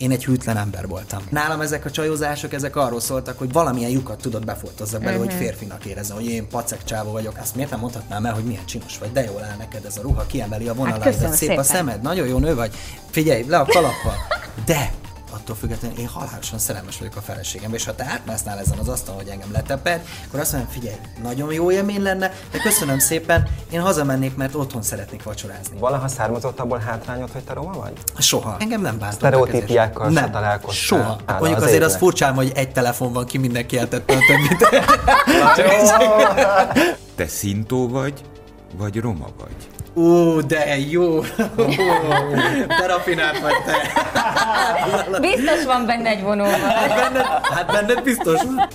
én egy hűtlen ember voltam. Nálam ezek a csajozások, ezek arról szóltak, hogy valamilyen lyukat tudod befoltozza bele, uh-huh. hogy Mhm. férfinak érezem, hogy én pacek csávó vagyok. Azt miért nem mondhatnám el, hogy milyen csinos vagy, de jól áll neked ez a ruha, kiemeli a vonalaidat, Hát szép szépen. a szemed, nagyon jó nő vagy. Figyelj, le a kalappal. De attól függetlenül én halálosan szerelmes vagyok a feleségembe, és ha te átmásznál ezen az asztalon, hogy engem leteped, akkor azt mondom, figyelj, nagyon jó élmény lenne, de köszönöm szépen, én hazamennék, mert otthon szeretnék vacsorázni. Valaha származott abból hátrányod, hogy te roma vagy? Soha. Engem nem bántottak Sztereotípiákkal Nem. találkoztál? Soha. Hát mondjuk az azért az furcsán, hogy egy telefon van ki, mindenki eltette a többit. Te szintó vagy, vagy roma vagy? Ú, de jó! Te rafinált vagy te! Biztos van benne egy vonóval. Benned, hát benned biztos van.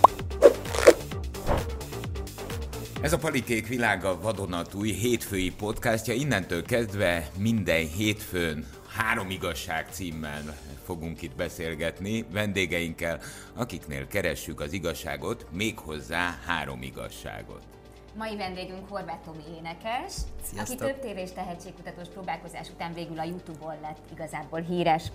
Ez a Palikék világa vadonatúj hétfői podcastja. Innentől kezdve minden hétfőn három igazság címmel fogunk itt beszélgetni vendégeinkkel, akiknél keressük az igazságot, méghozzá három igazságot. Mai vendégünk Horváth Tomi énekes, Sziasztok. aki több tér és tehetségkutatós próbálkozás után végül a Youtube-on lett igazából híres.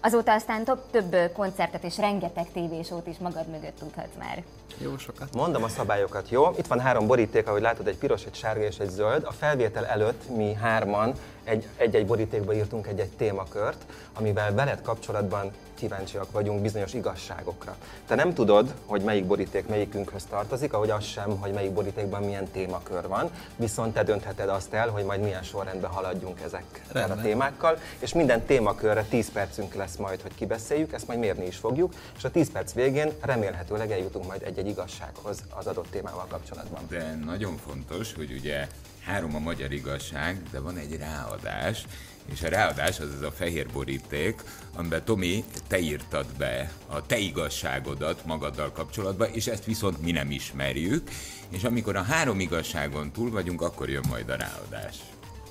Azóta aztán több, több koncertet és rengeteg tévésót is magad mögött tudhatsz már. Jó sokat. Mondom a szabályokat, jó? Itt van három boríték, ahogy látod, egy piros, egy sárga és egy zöld. A felvétel előtt mi hárman egy- egy-egy borítékba írtunk egy-egy témakört, amivel veled kapcsolatban kíváncsiak vagyunk bizonyos igazságokra. Te nem tudod, hogy melyik boríték melyikünkhöz tartozik, ahogy az sem, hogy melyik borítékban milyen témakör van, viszont te döntheted azt el, hogy majd milyen sorrendben haladjunk ezekkel a témákkal, és minden témakörre 10 percünk lesz majd, hogy kibeszéljük, ezt majd mérni is fogjuk, és a 10 perc végén remélhetőleg eljutunk majd egy-egy igazsághoz az adott témával kapcsolatban. De nagyon fontos, hogy ugye három a magyar igazság, de van egy ráadás, és a ráadás az ez a fehér boríték, amiben Tomi, te írtad be a te igazságodat magaddal kapcsolatban, és ezt viszont mi nem ismerjük, és amikor a három igazságon túl vagyunk, akkor jön majd a ráadás.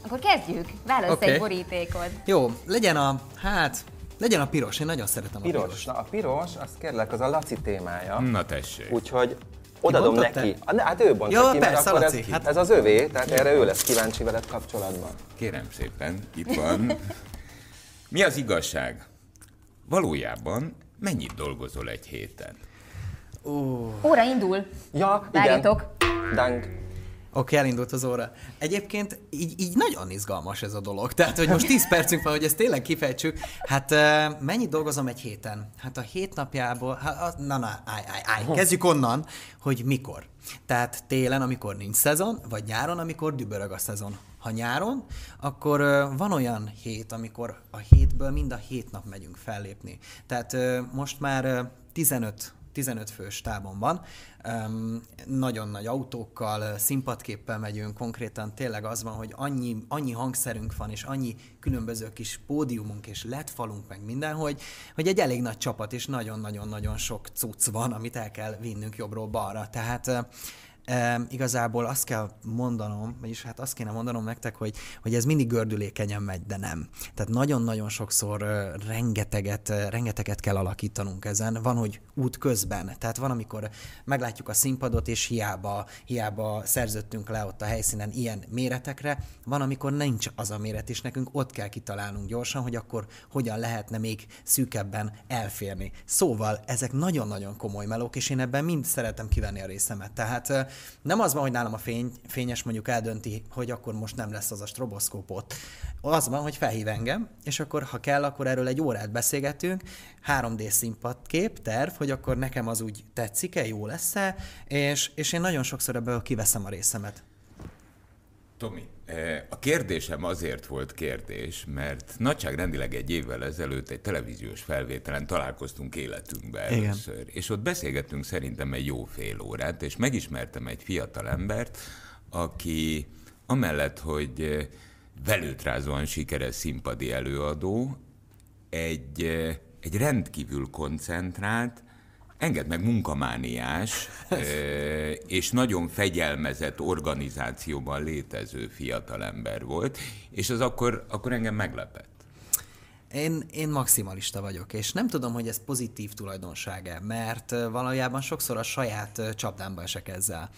Akkor kezdjük. Válasz Oké. egy borítékot. Jó, legyen a, hát, legyen a piros, én nagyon szeretem a Piros. piros. Na, a piros, azt kérlek, az a Laci témája. Na tessék. Úgyhogy odadom neki. te? Hát ő bontja Jó, ki, mert persze, akkor ez, Laci, hát- ez az övé, tehát erre ő lesz kíváncsi veled kapcsolatban. Kérem szépen, itt van. Mi az igazság? Valójában mennyit dolgozol egy héten? Óra indul. Ja, igen. Várjatok. Dank. Oké, elindult az óra. Egyébként így, így nagyon izgalmas ez a dolog. Tehát, hogy most 10 percünk van, hogy ezt tényleg kifejtsük. Hát mennyit dolgozom egy héten? Hát a hét napjából, hát, na, na, állj, állj, állj. Kezdjük onnan, hogy mikor. Tehát télen, amikor nincs szezon, vagy nyáron, amikor dübörög a szezon. Ha nyáron, akkor van olyan hét, amikor a hétből mind a hét nap megyünk fellépni. Tehát most már uh, 15 15 fős tábon van. Um, nagyon nagy autókkal, színpadképpel megyünk, konkrétan tényleg az van, hogy annyi, annyi hangszerünk van, és annyi különböző kis pódiumunk és letfalunk meg minden, hogy, hogy egy elég nagy csapat, és nagyon-nagyon-nagyon sok cucc van, amit el kell vinnünk jobbról balra. Tehát Um, igazából azt kell mondanom, vagyis hát azt kéne mondanom nektek, hogy, hogy ez mindig gördülékenyen megy, de nem. Tehát nagyon-nagyon sokszor rengeteget, rengeteget kell alakítanunk ezen. Van, hogy út közben. Tehát van, amikor meglátjuk a színpadot, és hiába, hiába szerződtünk le ott a helyszínen ilyen méretekre, van, amikor nincs az a méret, és nekünk ott kell kitalálnunk gyorsan, hogy akkor hogyan lehetne még szűkebben elférni. Szóval ezek nagyon-nagyon komoly melók, és én ebben mind szeretem kivenni a részemet. Tehát nem az van, hogy nálam a fény, fényes mondjuk eldönti, hogy akkor most nem lesz az a stroboszkópot. Az van, hogy felhív engem, és akkor ha kell, akkor erről egy órát beszélgetünk, 3D színpadkép, terv, hogy akkor nekem az úgy tetszik-e, jó lesz-e, és, és én nagyon sokszor ebből kiveszem a részemet. Tomi, eh, a kérdésem azért volt kérdés, mert nagyságrendileg egy évvel ezelőtt egy televíziós felvételen találkoztunk életünkben Igen. először, és ott beszélgettünk szerintem egy jó fél órát, és megismertem egy fiatal embert, aki amellett, hogy eh, velőtrázóan sikeres színpadi előadó, egy, eh, egy rendkívül koncentrált, enged meg munkamániás, és nagyon fegyelmezett organizációban létező fiatalember volt, és az akkor, akkor engem meglepett. Én, én maximalista vagyok, és nem tudom, hogy ez pozitív tulajdonsága, mert valójában sokszor a saját csapdámba esek ezzel.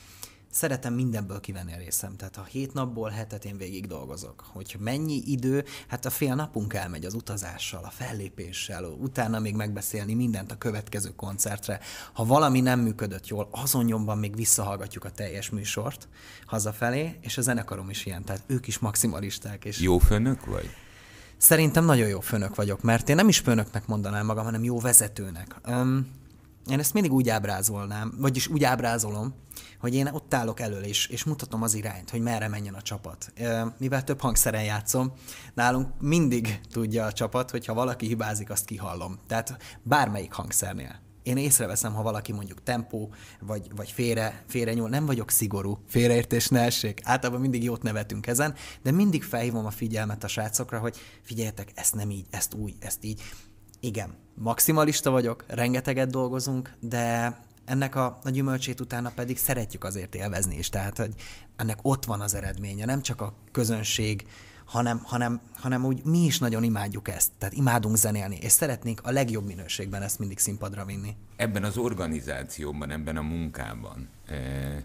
Szeretem mindenből kivenni a részem. Tehát a hét napból hetet én végig dolgozok. Hogy mennyi idő, hát a fél napunk elmegy az utazással, a fellépéssel, utána még megbeszélni mindent a következő koncertre. Ha valami nem működött jól, azon nyomban még visszahallgatjuk a teljes műsort hazafelé, és a zenekarom is ilyen, tehát ők is maximalisták. És Jó főnök vagy? Szerintem nagyon jó főnök vagyok, mert én nem is főnöknek mondanám magam, hanem jó vezetőnek. Um, én ezt mindig úgy ábrázolnám, vagyis úgy ábrázolom, hogy én ott állok elől, és, és mutatom az irányt, hogy merre menjen a csapat. Mivel több hangszeren játszom, nálunk mindig tudja a csapat, hogy ha valaki hibázik, azt kihallom. Tehát bármelyik hangszernél. Én észreveszem, ha valaki mondjuk tempó, vagy, vagy félre, félre nyúl, nem vagyok szigorú, félreértés ne essék. Általában mindig jót nevetünk ezen, de mindig felhívom a figyelmet a srácokra, hogy figyeljetek, ezt nem így, ezt úgy, ezt így. Igen, maximalista vagyok, rengeteget dolgozunk, de ennek a, a gyümölcsét utána pedig szeretjük azért élvezni is. Tehát, hogy ennek ott van az eredménye, nem csak a közönség, hanem, hanem, hanem úgy mi is nagyon imádjuk ezt. Tehát imádunk zenélni, és szeretnénk a legjobb minőségben ezt mindig színpadra vinni. Ebben az organizációban, ebben a munkában eh,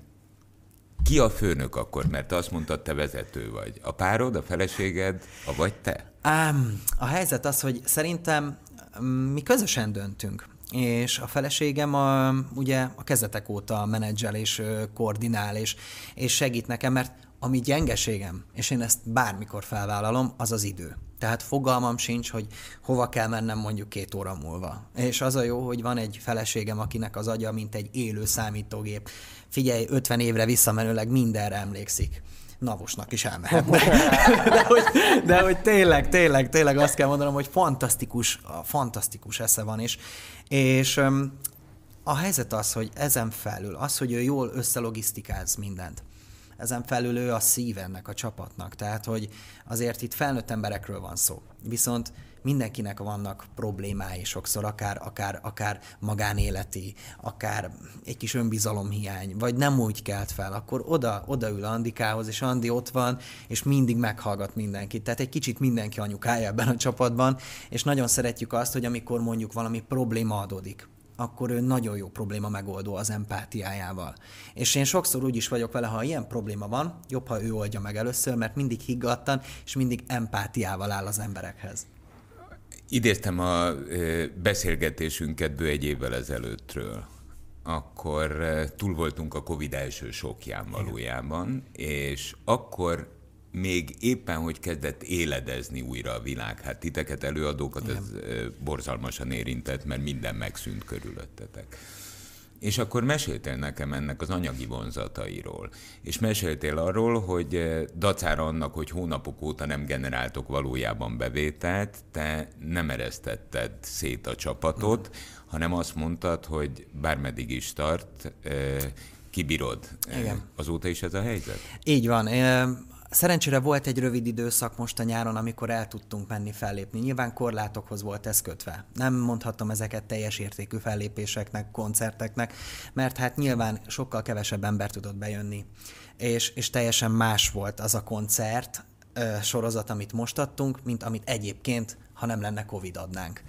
ki a főnök akkor? Mert azt mondtad, te vezető vagy. A párod, a feleséged, a vagy te? Ám, a helyzet az, hogy szerintem mm, mi közösen döntünk és a feleségem a, ugye a kezdetek óta menedzsel és koordinál, és, és segít nekem, mert ami gyengeségem, és én ezt bármikor felvállalom, az az idő. Tehát fogalmam sincs, hogy hova kell mennem mondjuk két óra múlva. És az a jó, hogy van egy feleségem, akinek az agya, mint egy élő számítógép. Figyelj, 50 évre visszamenőleg mindenre emlékszik. Navosnak is elmehetne. De hogy, de hogy tényleg, tényleg, tényleg azt kell mondanom, hogy fantasztikus, fantasztikus esze van, és, és a helyzet az, hogy ezen felül, az, hogy ő jól összelogisztikáz mindent, ezen felül ő a szív ennek a csapatnak. Tehát, hogy azért itt felnőtt emberekről van szó. Viszont mindenkinek vannak problémái sokszor, akár, akár, akár magánéleti, akár egy kis önbizalomhiány, vagy nem úgy kelt fel, akkor oda, odaül Andikához, és Andi ott van, és mindig meghallgat mindenkit. Tehát egy kicsit mindenki anyukája ebben a csapatban, és nagyon szeretjük azt, hogy amikor mondjuk valami probléma adódik, akkor ő nagyon jó probléma megoldó az empátiájával. És én sokszor úgy is vagyok vele, ha ilyen probléma van, jobb, ha ő oldja meg először, mert mindig higgadtan, és mindig empátiával áll az emberekhez. Idéztem a beszélgetésünket bő egy évvel ezelőttről. Akkor túl voltunk a Covid első sokján valójában, és akkor még éppen, hogy kezdett éledezni újra a világ. Hát titeket előadókat Igen. ez borzalmasan érintett, mert minden megszűnt körülöttetek. És akkor meséltél nekem ennek az anyagi vonzatairól. És meséltél arról, hogy dacára annak, hogy hónapok óta nem generáltok valójában bevételt, te nem eresztetted szét a csapatot, mm. hanem azt mondtad, hogy bármeddig is tart, kibírod. Igen. Azóta is ez a helyzet? Így van. Szerencsére volt egy rövid időszak most a nyáron, amikor el tudtunk menni fellépni. Nyilván korlátokhoz volt ez kötve. Nem mondhatom ezeket teljes értékű fellépéseknek, koncerteknek, mert hát nyilván sokkal kevesebb ember tudott bejönni. És, és teljesen más volt az a koncert ö, sorozat, amit most adtunk, mint amit egyébként, ha nem lenne Covid adnánk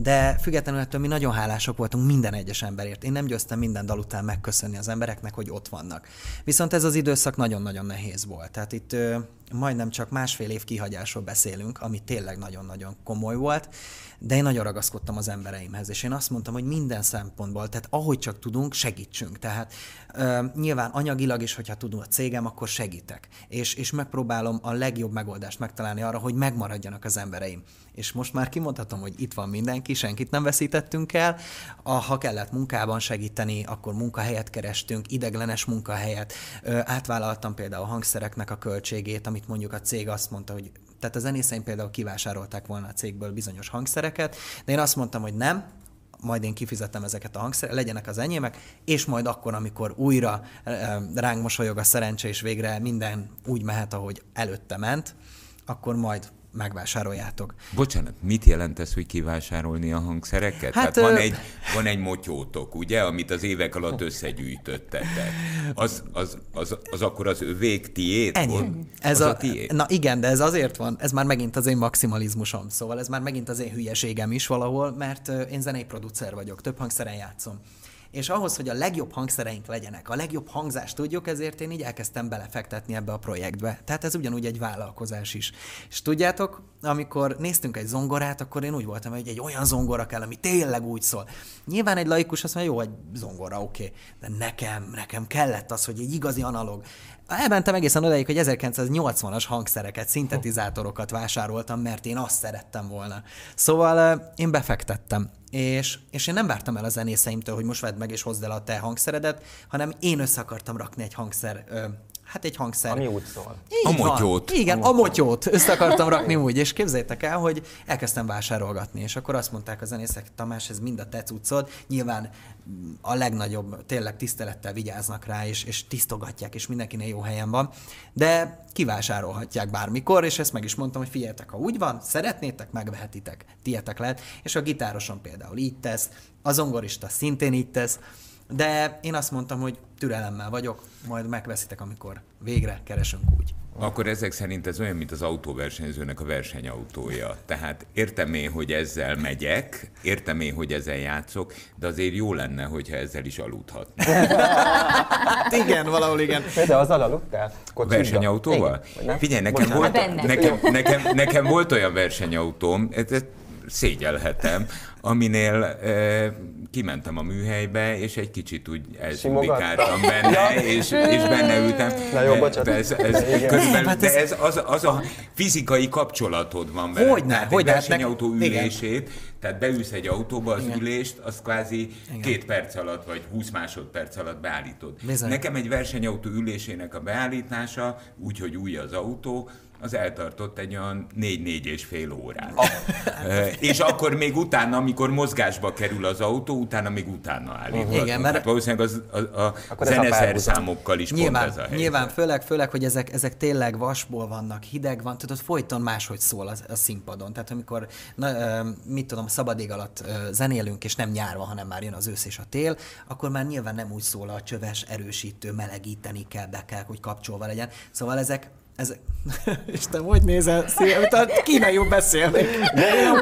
de függetlenül ettől mi nagyon hálások voltunk minden egyes emberért. Én nem győztem minden dal után megköszönni az embereknek, hogy ott vannak. Viszont ez az időszak nagyon-nagyon nehéz volt. Tehát itt ö, majdnem csak másfél év kihagyásról beszélünk, ami tényleg nagyon-nagyon komoly volt, de én nagyon ragaszkodtam az embereimhez, és én azt mondtam, hogy minden szempontból, tehát ahogy csak tudunk, segítsünk. Tehát ö, nyilván anyagilag is, hogyha tudunk a cégem, akkor segítek. És, és megpróbálom a legjobb megoldást megtalálni arra, hogy megmaradjanak az embereim. És most már kimondhatom, hogy itt van mindenki, senkit nem veszítettünk el. A, ha kellett munkában segíteni, akkor munkahelyet kerestünk, ideglenes munkahelyet. Ö, átvállaltam például a hangszereknek a költségét, amit mondjuk a cég azt mondta, hogy tehát a zenészeim például kivásárolták volna a cégből bizonyos hangszereket, de én azt mondtam, hogy nem, majd én kifizetem ezeket a hangszereket, legyenek az enyémek, és majd akkor, amikor újra ránk mosolyog a szerencse, és végre minden úgy mehet, ahogy előtte ment, akkor majd megvásároljátok. Bocsánat, mit jelent ez, hogy kivásárolni a hangszereket? Hát, hát van, ö... egy, van egy motyótok, ugye, amit az évek alatt összegyűjtöttetek. Az, az, az, az akkor az övék tiét Ennyi. volt? Ez az a, a tiét? Na igen, de ez azért van, ez már megint az én maximalizmusom, szóval ez már megint az én hülyeségem is valahol, mert én zenei producer vagyok, több hangszeren játszom és ahhoz, hogy a legjobb hangszereink legyenek, a legjobb hangzást tudjuk, ezért én így elkezdtem belefektetni ebbe a projektbe. Tehát ez ugyanúgy egy vállalkozás is. És tudjátok, amikor néztünk egy zongorát, akkor én úgy voltam, hogy egy olyan zongora kell, ami tényleg úgy szól. Nyilván egy laikus azt mondja, jó, egy zongora, oké, okay. de nekem, nekem kellett az, hogy egy igazi analóg. Elmentem egészen odaig, hogy 1980-as hangszereket, szintetizátorokat vásároltam, mert én azt szerettem volna. Szóval én befektettem. És, és én nem vártam el a zenészeimtől, hogy most vedd meg és hozd el a te hangszeredet, hanem én össze akartam rakni egy hangszer hát egy hangszer. Ami úgy szól. Így a motyót. Van. Igen, a motyót össze akartam rakni úgy, és képzeljétek el, hogy elkezdtem vásárolgatni, és akkor azt mondták a zenészek, Tamás, ez mind a te cuccod, nyilván a legnagyobb, tényleg tisztelettel vigyáznak rá, és, és tisztogatják, és mindenkinek jó helyen van, de kivásárolhatják bármikor, és ezt meg is mondtam, hogy figyeljetek, ha úgy van, szeretnétek, megvehetitek, tietek lehet, és a gitároson például így tesz, a zongorista szintén így tesz, de én azt mondtam, hogy türelemmel vagyok, majd megveszitek, amikor végre keresünk úgy. Akkor ezek szerint ez olyan, mint az autóversenyzőnek a versenyautója. Tehát értem én, hogy ezzel megyek, értem én, hogy ezzel játszok, de azért jó lenne, hogyha ezzel is aludhatnék. igen, valahol igen. De az aludtál? Versenyautóval? Figyelj, nekem volt, nekem, nekem, nekem volt olyan versenyautóm, ez, szégyelhetem, aminél e, kimentem a műhelybe, és egy kicsit úgy elzsindikáltam benne, ja. és, és benne ültem. Na jó, bocsánat. Ez, ez, közben, hát ez, de ez az, az a fizikai kapcsolatod van vele. Hogyne, tehát hogy egy versenyautó ülését, igen. tehát beülsz egy autóba, az igen. ülést, az kvázi igen. két perc alatt, vagy 20 másodperc alatt beállítod. Bizony. Nekem egy versenyautó ülésének a beállítása, úgyhogy új az autó, az eltartott egy olyan négy-négy és fél órát. Ah. és akkor még utána, amikor mozgásba kerül az autó, utána még utána állíthatunk. Uh-huh. Igen, mert hát valószínűleg az, a, a zeneszerszámokkal is nyilván, pont ez a helyzet. Nyilván, főleg, főleg, hogy ezek, ezek tényleg vasból vannak, hideg van, tudod, folyton máshogy szól a, a színpadon. Tehát amikor, na, mit tudom, szabad ég alatt zenélünk, és nem nyárva, hanem már jön az ősz és a tél, akkor már nyilván nem úgy szól a csöves, erősítő, melegíteni kell, be kell, hogy kapcsolva legyen. Szóval ezek ez... Isten, hogy nézel? Szia, mint a kínaiul beszélnék.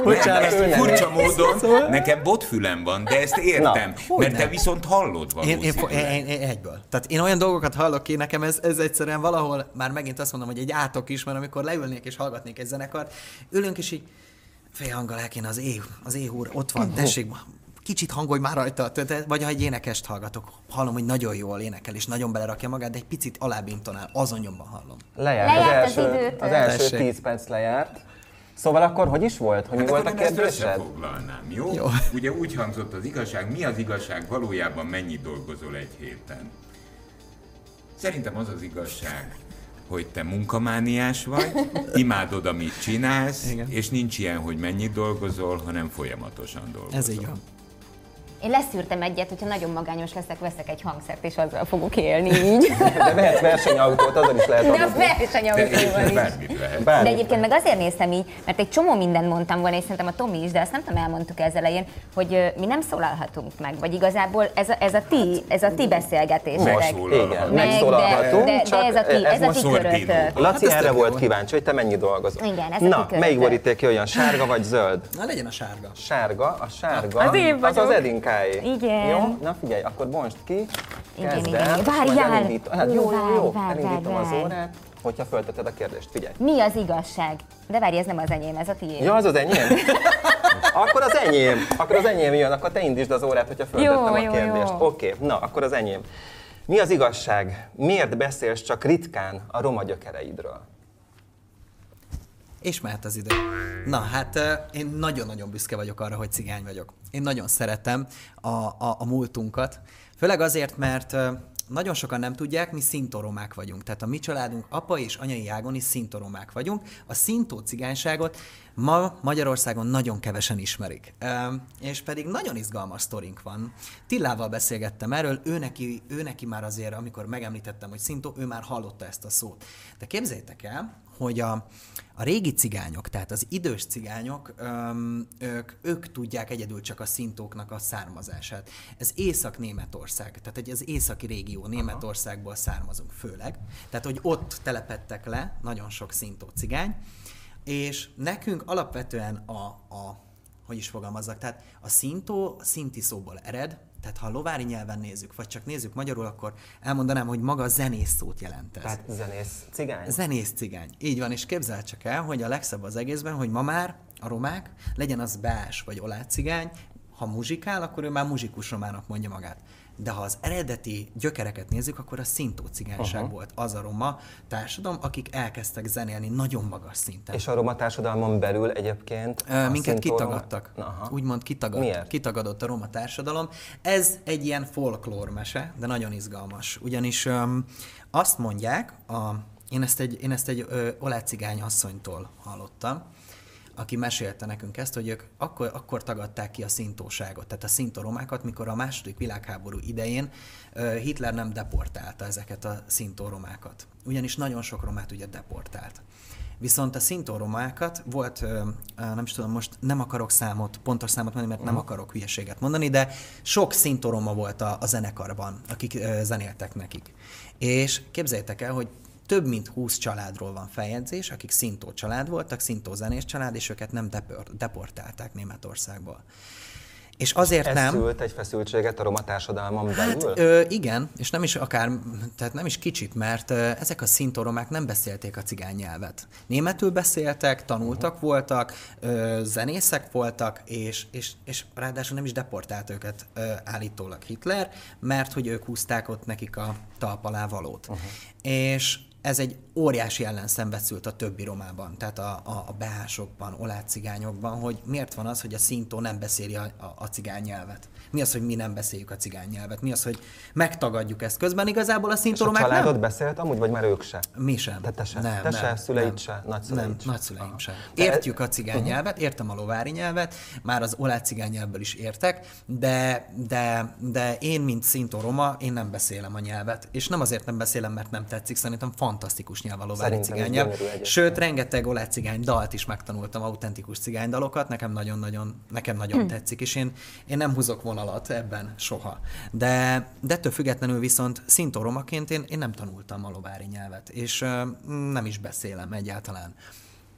Bocsánat. Furcsa módon szóval... nekem botfülem van, de ezt értem. Na, mert nem? te viszont hallod valószínűleg. Én, én, én, én, egyből. Tehát én olyan dolgokat hallok ki, nekem ez, ez egyszerűen valahol, már megint azt mondom, hogy egy átok is, mert amikor leülnék és hallgatnék egy zenekart, ülünk és így félhanggal el kéne az éh, az éh úr, ott van, tessék, kicsit hangolj már rajta, vagy ha egy énekest hallgatok, hallom, hogy nagyon jól énekel, és nagyon belerakja magát, de egy picit alább intonál, azon nyomban hallom. Lejárt, lejárt az, az, első, az, az első tíz perc lejárt. Szóval akkor hogy is volt? Hogy mi hát volt a kérdésed? jó? jó? Ugye úgy hangzott az igazság, mi az igazság, valójában mennyit dolgozol egy héten? Szerintem az az igazság, hogy te munkamániás vagy, imádod, amit csinálsz, Igen. és nincs ilyen, hogy mennyit dolgozol, hanem folyamatosan dolgozol. Ez így van. Én leszűrtem egyet, hogyha nagyon magányos leszek, veszek egy hangszert, és azzal fogok élni így. De vehetsz versenyautót, azon is lehet De a versenyautóval is. De egyébként meg azért néztem így, mert egy csomó mindent mondtam volna, és szerintem a Tomi is, de azt nem tudom, elmondtuk ez elején, hogy mi nem szólalhatunk meg, vagy igazából ez a, ez a ti, ez a ti beszélgetésetek. Igen, megszólalhatunk, de, de, de, ez a ti, ez, ez a ti körötök. Laci hát erre volt kíváncsi, hogy te mennyi dolgozol. Igen, ez Na, melyik boríték olyan, sárga vagy zöld? Na, legyen a sárga. Sárga, a sárga, az az Edinka Edinkáé. Igen. Jó, na figyelj, akkor bontsd ki. Igen, igen, igen. Várjál! Elindít, hát jó, jó, jó, várj, elindítom várj, az órát, hogyha fölteted a kérdést, figyelj. Mi az igazság? De várj, ez nem az enyém, ez a tiéd. Ja, az az enyém? akkor az enyém, akkor az enyém jön, akkor te indítsd az órát, hogyha föltettem a kérdést. Oké, okay, na, akkor az enyém. Mi az igazság? Miért beszélsz csak ritkán a roma gyökereidről? És mehet az idő. Na, hát én nagyon-nagyon büszke vagyok arra, hogy cigány vagyok. Én nagyon szeretem a, a, a múltunkat. Főleg azért, mert nagyon sokan nem tudják, mi szintoromák vagyunk. Tehát a mi családunk apa és anyai ágon is szintoromák vagyunk. A szintó cigányságot ma Magyarországon nagyon kevesen ismerik. És pedig nagyon izgalmas sztorink van. Tillával beszélgettem erről, ő neki, ő neki már azért, amikor megemlítettem, hogy szintó, ő már hallotta ezt a szót. De képzeljétek el, hogy a, a régi cigányok, tehát az idős cigányok, öm, ők, ők tudják egyedül csak a szintóknak a származását. Ez Észak-Németország, tehát egy az északi régió Németországból származunk főleg. Tehát, hogy ott telepettek le nagyon sok szintó cigány, és nekünk alapvetően a, a hogy is fogalmazzak. Tehát a szintó szinti szóból ered, tehát ha a lovári nyelven nézzük, vagy csak nézzük magyarul, akkor elmondanám, hogy maga a zenész szót jelent ez. Tehát zenész cigány? Zenész cigány. Így van, és képzel csak el, hogy a legszebb az egészben, hogy ma már a romák, legyen az beás vagy cigány, ha muzsikál, akkor ő már muzsikus romának mondja magát de ha az eredeti gyökereket nézzük, akkor a szintó cigányság uh-huh. volt az a roma társadalom, akik elkezdtek zenélni nagyon magas szinten. És a roma társadalmon belül egyébként Ö, Minket kitagadtak. Aha. Úgymond kitagad, Miért? kitagadott a roma társadalom. Ez egy ilyen folklórmese, de nagyon izgalmas. Ugyanis öm, azt mondják, a, én ezt egy, én ezt egy ö, olácigány asszonytól hallottam, aki mesélte nekünk ezt, hogy ők akkor, akkor tagadták ki a szintóságot, tehát a szintoromákat, mikor a második világháború idején Hitler nem deportálta ezeket a szintoromákat. Ugyanis nagyon sok romát ugye deportált. Viszont a szintoromákat volt, nem is tudom, most nem akarok számot, pontos számot mondani, mert nem akarok hülyeséget mondani, de sok szintoroma volt a, a zenekarban, akik zenéltek nekik. És képzeljétek el, hogy több mint 20 családról van feljegyzés, akik szintó család voltak, szintó zenés család, és őket nem deportálták Németországból. És azért Ez nem... szült egy feszültséget a roma társadalmon hát, belül? Ö, igen, és nem is akár, tehát nem is kicsit, mert ö, ezek a szintoromák nem beszélték a cigány nyelvet. Németül beszéltek, tanultak uh-huh. voltak, ö, zenészek voltak, és, és, és ráadásul nem is deportált őket ö, állítólag Hitler, mert hogy ők húzták ott nekik a talp alá valót. Uh-huh. És ez egy óriási ellenszenvet szült a többi romában, tehát a, a, a behásokban, olát cigányokban, hogy miért van az, hogy a szintó nem beszéli a, a, a cigány nyelvet. Mi az, hogy mi nem beszéljük a cigány nyelvet? Mi az, hogy megtagadjuk ezt? Közben igazából a szintóromák nem... a családod nem... beszélt amúgy, vagy már ők se? Mi sem. Te, te se? Nem, te nem, se, szüleid nem, se, nagyszüleid nem, se? nagyszüleim sem. Értjük a cigány uh-huh. nyelvet, értem a lovári nyelvet, már az olát cigány nyelvből is értek, de, de, de én, mint szintóroma, én nem beszélem a nyelvet. És nem azért nem beszélem, mert nem tetszik, szerintem fantasztikus nyelv a lovári cigány nyelv. Sőt, rengeteg olát cigány dalt is megtanultam, autentikus cigánydalokat, nekem nagyon-nagyon, nekem nagyon hmm. tetszik, és én, én nem húzok vonalat ebben soha. De, de ettől függetlenül viszont szintoromaként én, én nem tanultam a lovári nyelvet, és uh, nem is beszélem egyáltalán.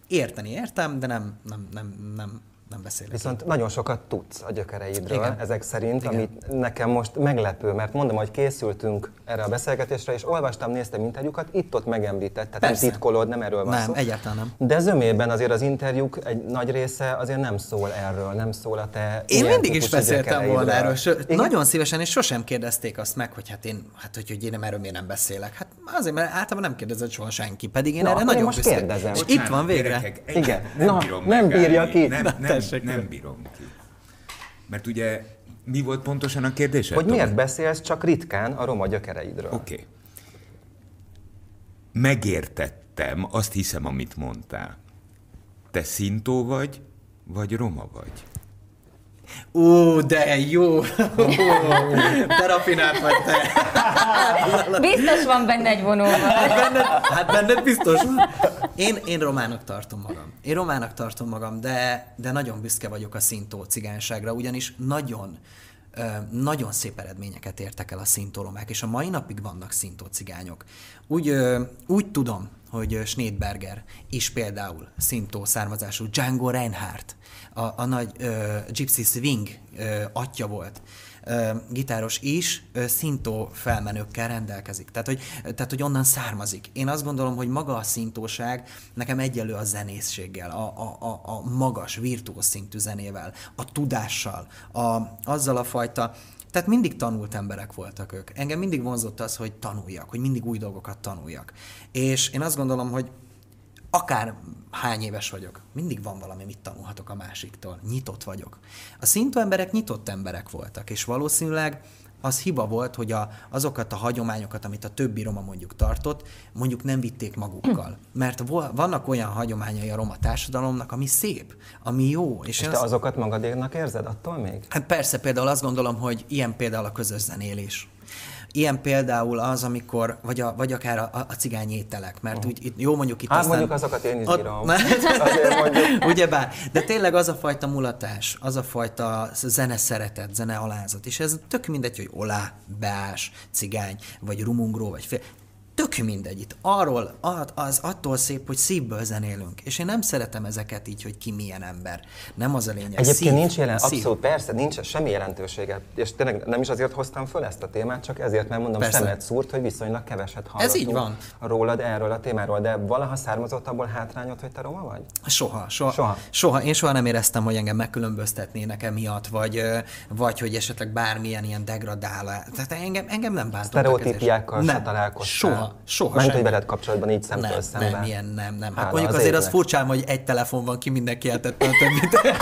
Érteni értem, de nem, nem, nem, nem, nem beszélek. Viszont nagyon sokat tudsz a gyökereidről, Igen. ezek szerint, Igen. ami nekem most meglepő, mert mondom, hogy készültünk erre a beszélgetésre, és olvastam, néztem interjúkat, itt-ott megemlített, tehát Persze. nem titkolod, nem erről van nem, szó. Nem, egyáltalán nem. De zömében azért az interjúk egy nagy része azért nem szól erről, nem szól a te Én mindig is beszéltem volna erről, sőt, nagyon szívesen, és sosem kérdezték azt meg, hogy hát én, hát hogy, hogy én nem erről miért nem beszélek. Hát azért, mert általában nem kérdezett soha senki, pedig én Na, erre nagyon most kérdezem. És itt van végre. Gyerekek, Igen, nem, Na, nem bírja ki. Nem, nem, tessék. Nem bírom ki. Mert ugye mi volt pontosan a kérdés? Hogy miért beszélsz csak ritkán a roma gyökereidről? Oké. Okay. Megértettem, azt hiszem, amit mondtál. Te szintó vagy, vagy roma vagy? Ó, de jó! Te rafinált vagy te! Biztos van benne egy vonó. Hát benned, hát benned biztos van. Én, én romának tartom magam. Én romának tartom magam, de, de nagyon büszke vagyok a szintó cigányságra, ugyanis nagyon, nagyon szép eredményeket értek el a szintóromák, és a mai napig vannak szintó cigányok. Úgy, úgy tudom, hogy Schneidberger is például szintó származású, Django Reinhardt, a, a nagy uh, Gypsy Swing uh, atya volt, gitáros is uh, szintó felmenőkkel rendelkezik. Tehát hogy, tehát, hogy onnan származik. Én azt gondolom, hogy maga a szintóság nekem egyelő a zenészséggel, a, a, a, a magas, virtuóz szintű zenével, a tudással, a, azzal a fajta tehát mindig tanult emberek voltak ők. Engem mindig vonzott az, hogy tanuljak, hogy mindig új dolgokat tanuljak. És én azt gondolom, hogy akár hány éves vagyok, mindig van valami, mit tanulhatok a másiktól. Nyitott vagyok. A szintű emberek nyitott emberek voltak, és valószínűleg az hiba volt, hogy a, azokat a hagyományokat, amit a többi roma mondjuk tartott, mondjuk nem vitték magukkal. Mert vannak olyan hagyományai a roma társadalomnak, ami szép, ami jó. És, és te az... azokat magadéknak érzed attól még? Hát persze, például azt gondolom, hogy ilyen például a közös zenélés. Ilyen például az, amikor, vagy, a, vagy akár a, a cigány ételek, mert úgy, itt, jó mondjuk itt hát aztán... mondjuk azokat én is bírom. Ugyebár, de tényleg az a fajta mulatás, az a fajta zene szeretet, zene alázat, és ez tök mindegy, hogy olá, beás, cigány, vagy rumungró, vagy fél tök mindegy. Itt arról, az attól szép, hogy szívből zenélünk. És én nem szeretem ezeket így, hogy ki milyen ember. Nem az a lényeg. Egyébként szív, nincs jelen, abszolút persze, nincs semmi jelentősége. És tényleg nem is azért hoztam föl ezt a témát, csak ezért, mert mondom, persze. szemet szúrt, hogy viszonylag keveset hallottunk Ez így van. rólad erről a témáról. De valaha származott abból hátrányot, hogy te roma vagy? Soha, soha, soha. soha. Én soha nem éreztem, hogy engem megkülönböztetnének emiatt, vagy, vagy hogy esetleg bármilyen ilyen degradálás. Tehát engem, engem nem bántottak. Sztereotípiákkal se találkoztál. Soha, soha Mert hogy veled kapcsolatban így szemtől nem, szemben. Nem, ilyen nem, nem. Hát Hála mondjuk az azért égnek. az furcsán, hogy egy telefon van, ki mindenki eltette a többit.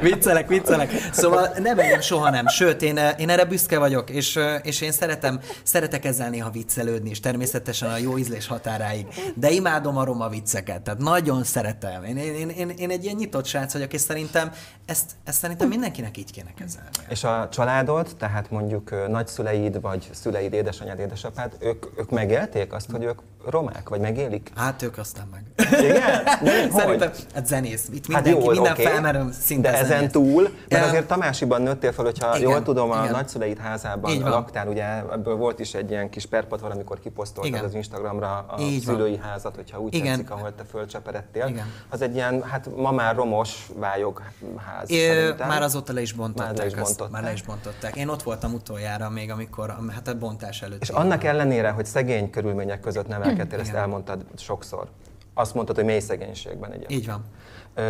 viccelek, viccelek. Szóval nem engem soha nem. Sőt, én, én erre büszke vagyok, és, és én szeretem, szeretek ezzel néha viccelődni, és természetesen a jó ízlés határáig. De imádom a roma vicceket, tehát nagyon szeretem. Én, én, én, én egy ilyen nyitott srác vagyok, és szerintem ezt, ezt szerintem mindenkinek így kéne kezelni. És a családod, tehát mondjuk nagyszüleid, vagy szüleid, édesanyád, édesapád, ők, ők megélték azt, hogy ők romák, vagy megélik? Hát ők aztán meg. Igen? Szerintem, hát zenész. Itt mindenki, hát jó, minden okay. felmerül szinte De ezen zenész. túl, mert azért Tamásiban nőttél fel, hogyha igen, jól tudom, a igen. nagyszüleid házában laktál, ugye ebből volt is egy ilyen kis perpat valamikor kiposztoltad az Instagramra a Így szülői van. házat, hogyha úgy igen. tetszik, ahol te fölcseperedtél. Igen. Az egy ilyen, hát ma már romos vályog ház. É, már azóta le is bontották. Már le is bontották. Már le is bontották. Én ott voltam utoljára még, amikor, hát a bontás előtt. És annak ellenére, hogy szegény körülmények között nevelkedtél, ezt elmondtad sokszor. Azt mondtad, hogy mély szegénységben egyébként. Így van.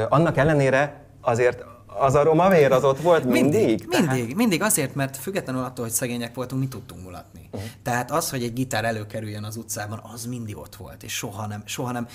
Annak ellenére azért az a roma vér az ott volt mindig? Mindig, Tehát... mindig, mindig azért, mert függetlenül attól, hogy szegények voltunk, mi tudtunk mulatni. Uh-huh. Tehát az, hogy egy gitár előkerüljön az utcában, az mindig ott volt, és soha nem, soha nem.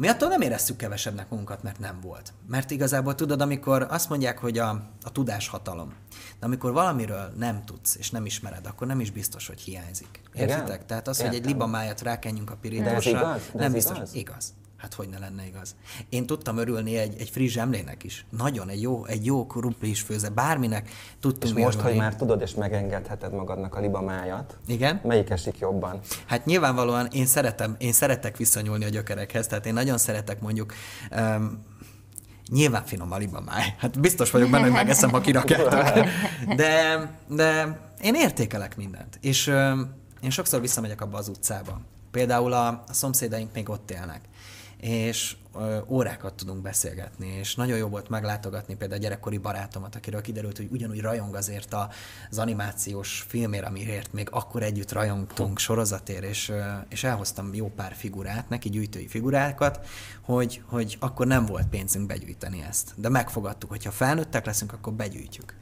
Mi attól nem éreztük kevesebbnek magunkat, mert nem volt. Mert igazából tudod, amikor azt mondják, hogy a, a tudás hatalom, de amikor valamiről nem tudsz és nem ismered, akkor nem is biztos, hogy hiányzik. Értitek? Igen? Tehát az, Értem. hogy egy libamájat rákenjünk a pirításra, nem biztos, igaz? igaz. Hát hogy ne lenne igaz? Én tudtam örülni egy, egy friss zsemlének is. Nagyon, egy jó, egy jó krumplis főze, bárminek tudtunk És most, örülni. hogy már tudod és megengedheted magadnak a libamájat, Igen? melyik esik jobban? Hát nyilvánvalóan én szeretem, én szeretek visszanyúlni a gyökerekhez, tehát én nagyon szeretek mondjuk um, Nyilván finom a libamáj. Hát biztos vagyok benne, hogy megeszem, ha kirakjátok. De, de én értékelek mindent. És um, én sokszor visszamegyek abba az utcába. Például a, a szomszédaink még ott élnek és órákat tudunk beszélgetni, és nagyon jó volt meglátogatni például a gyerekkori barátomat, akiről kiderült, hogy ugyanúgy rajong azért az animációs filmért, amiért még akkor együtt rajongtunk sorozatért, és, és elhoztam jó pár figurát, neki gyűjtői figurákat, hogy, hogy akkor nem volt pénzünk begyűjteni ezt. De megfogadtuk, hogy ha felnőttek leszünk, akkor begyűjtjük.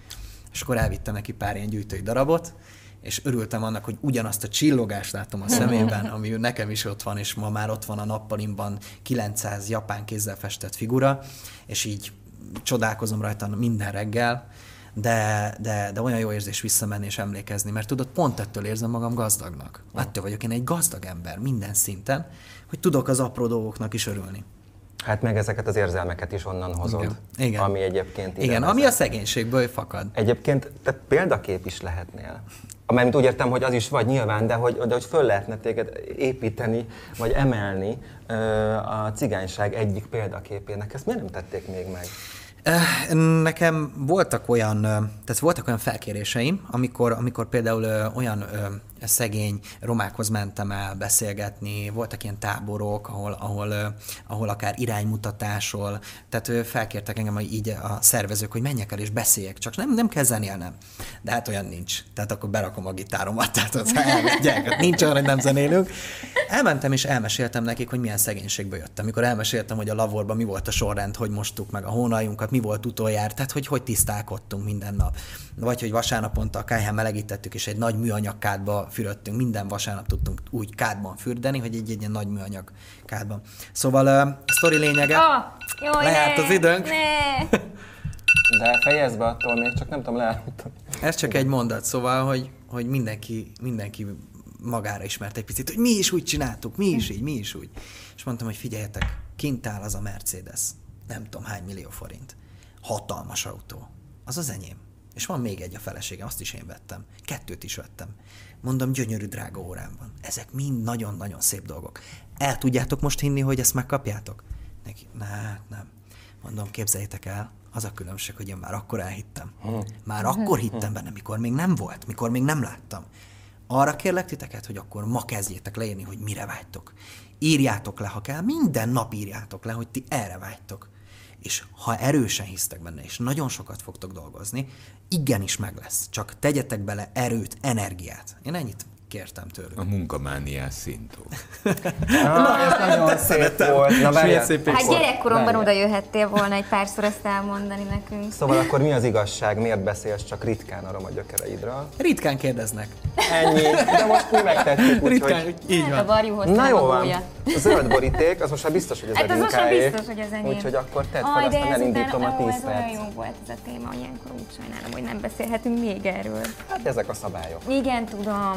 És akkor elvittem neki pár ilyen gyűjtői darabot, és örültem annak, hogy ugyanazt a csillogást látom a szemében, ami nekem is ott van, és ma már ott van a nappalimban 900 japán kézzel festett figura, és így csodálkozom rajta minden reggel, de, de, de olyan jó érzés visszamenni és emlékezni, mert tudod, pont ettől érzem magam gazdagnak. Ettől vagyok én egy gazdag ember minden szinten, hogy tudok az apró dolgoknak is örülni. Hát meg ezeket az érzelmeket is onnan hozod, Igen. Igen. ami egyébként Igen, ami a szegénységből fakad. Egyébként te példakép is lehetnél. Amelyet úgy értem, hogy az is vagy nyilván, de hogy, de hogy föl lehetne téged építeni, vagy emelni a cigányság egyik példaképének. Ezt miért nem tették még meg? Nekem voltak olyan, tehát voltak olyan felkéréseim, amikor, amikor például olyan szegény romákhoz mentem el beszélgetni, voltak ilyen táborok, ahol, ahol, ahol akár iránymutatásról, tehát felkértek engem hogy így a szervezők, hogy menjek el és beszéljek, csak nem, nem kell zenélnem. De hát olyan nincs. Tehát akkor berakom a gitáromat, tehát az elmegyek, hát nincs olyan, hogy nem zenélünk. Elmentem és elmeséltem nekik, hogy milyen szegénységből jöttem. Mikor elmeséltem, hogy a lavorban mi volt a sorrend, hogy mostuk meg a hónajunkat, mi volt utoljára, tehát hogy hogy tisztálkodtunk minden nap. Vagy hogy vasárnaponta a kájhán melegítettük, és egy nagy műanyag kádba fürödtünk, minden vasárnap tudtunk úgy kádban fürdeni, hogy egy, egy ilyen nagy műanyag kádban. Szóval a sztori lényege, oh, jó, lejárt ne, az időnk. Ne. De fejezd be attól még, csak nem tudom, leállítani. Ez csak egy mondat, szóval, hogy, hogy mindenki, mindenki magára ismert egy picit, hogy mi is úgy csináltuk, mi is így, mi is úgy. És mondtam, hogy figyeljetek, kint áll az a Mercedes, nem tudom hány millió forint. Hatalmas autó. Az az enyém. És van még egy a feleségem, azt is én vettem. Kettőt is vettem. Mondom, gyönyörű drága órám van. Ezek mind nagyon-nagyon szép dolgok. El tudjátok most hinni, hogy ezt megkapjátok? Neki, ne, nem. Mondom, képzeljétek el, az a különbség, hogy én már akkor elhittem. Már akkor hittem benne, mikor még nem volt, mikor még nem láttam. Arra kérlek titeket, hogy akkor ma kezdjétek leírni, hogy mire vágytok. Írjátok le, ha kell, minden nap írjátok le, hogy ti erre vágytok. És ha erősen hisztek benne, és nagyon sokat fogtok dolgozni, igenis meg lesz. Csak tegyetek bele erőt, energiát. Én ennyit kértem tőlük. A munkamániás szintó. Na, ez nagyon szép volt. Na, várjál. Hát gyerekkoromban oda jöhettél volna egy párszor ezt elmondani nekünk. Szóval akkor mi az igazság? Miért beszélsz csak ritkán a roma gyökereidről? Ritkán kérdeznek. Ennyi. De most mi megtettük, Ritkán, úgyhogy... így Hát a van. varjúhoz Na jó van. A zöld boríték, az most már biztos, hogy az Hát a az most már biztos, hogy az enyém. Úgyhogy akkor tedd fel, aztán elindítom a ó, 10 ez olyan perc. jó volt ez a téma, hogy ilyenkor úgy sajnálom, hogy nem beszélhetünk még erről. Hát ezek a szabályok. Igen, tudom.